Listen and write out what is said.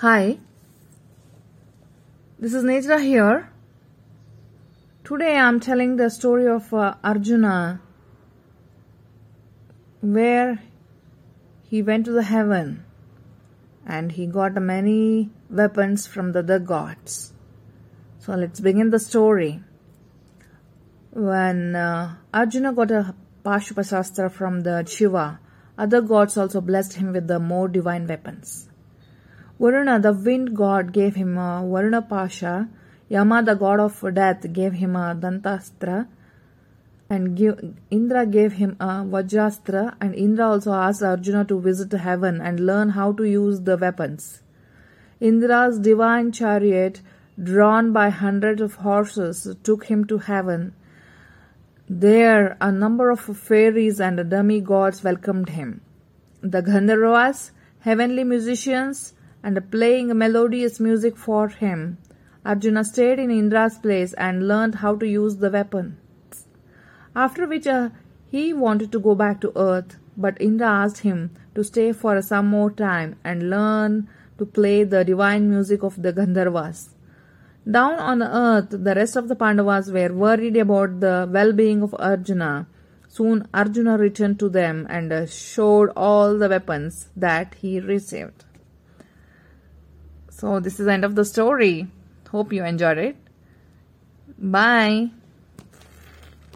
Hi, this is Nejra here. Today I'm telling the story of uh, Arjuna where he went to the heaven and he got many weapons from the other gods. So let's begin the story. When uh, Arjuna got a Pashupatastra from the Shiva, other gods also blessed him with the more divine weapons. Varuna, the wind god, gave him a Varuna Pasha. Yama, the god of death, gave him uh, a Dantastra. And Indra gave him a Vajrastra. And Indra also asked Arjuna to visit heaven and learn how to use the weapons. Indra's divine chariot, drawn by hundreds of horses, took him to heaven. There, a number of fairies and demigods welcomed him. The Gandharvas, heavenly musicians, and playing melodious music for him. Arjuna stayed in Indra's place and learned how to use the weapon. After which uh, he wanted to go back to earth, but Indra asked him to stay for some more time and learn to play the divine music of the Gandharvas. Down on earth, the rest of the Pandavas were worried about the well being of Arjuna. Soon Arjuna returned to them and showed all the weapons that he received. So, this is the end of the story. Hope you enjoyed it. Bye.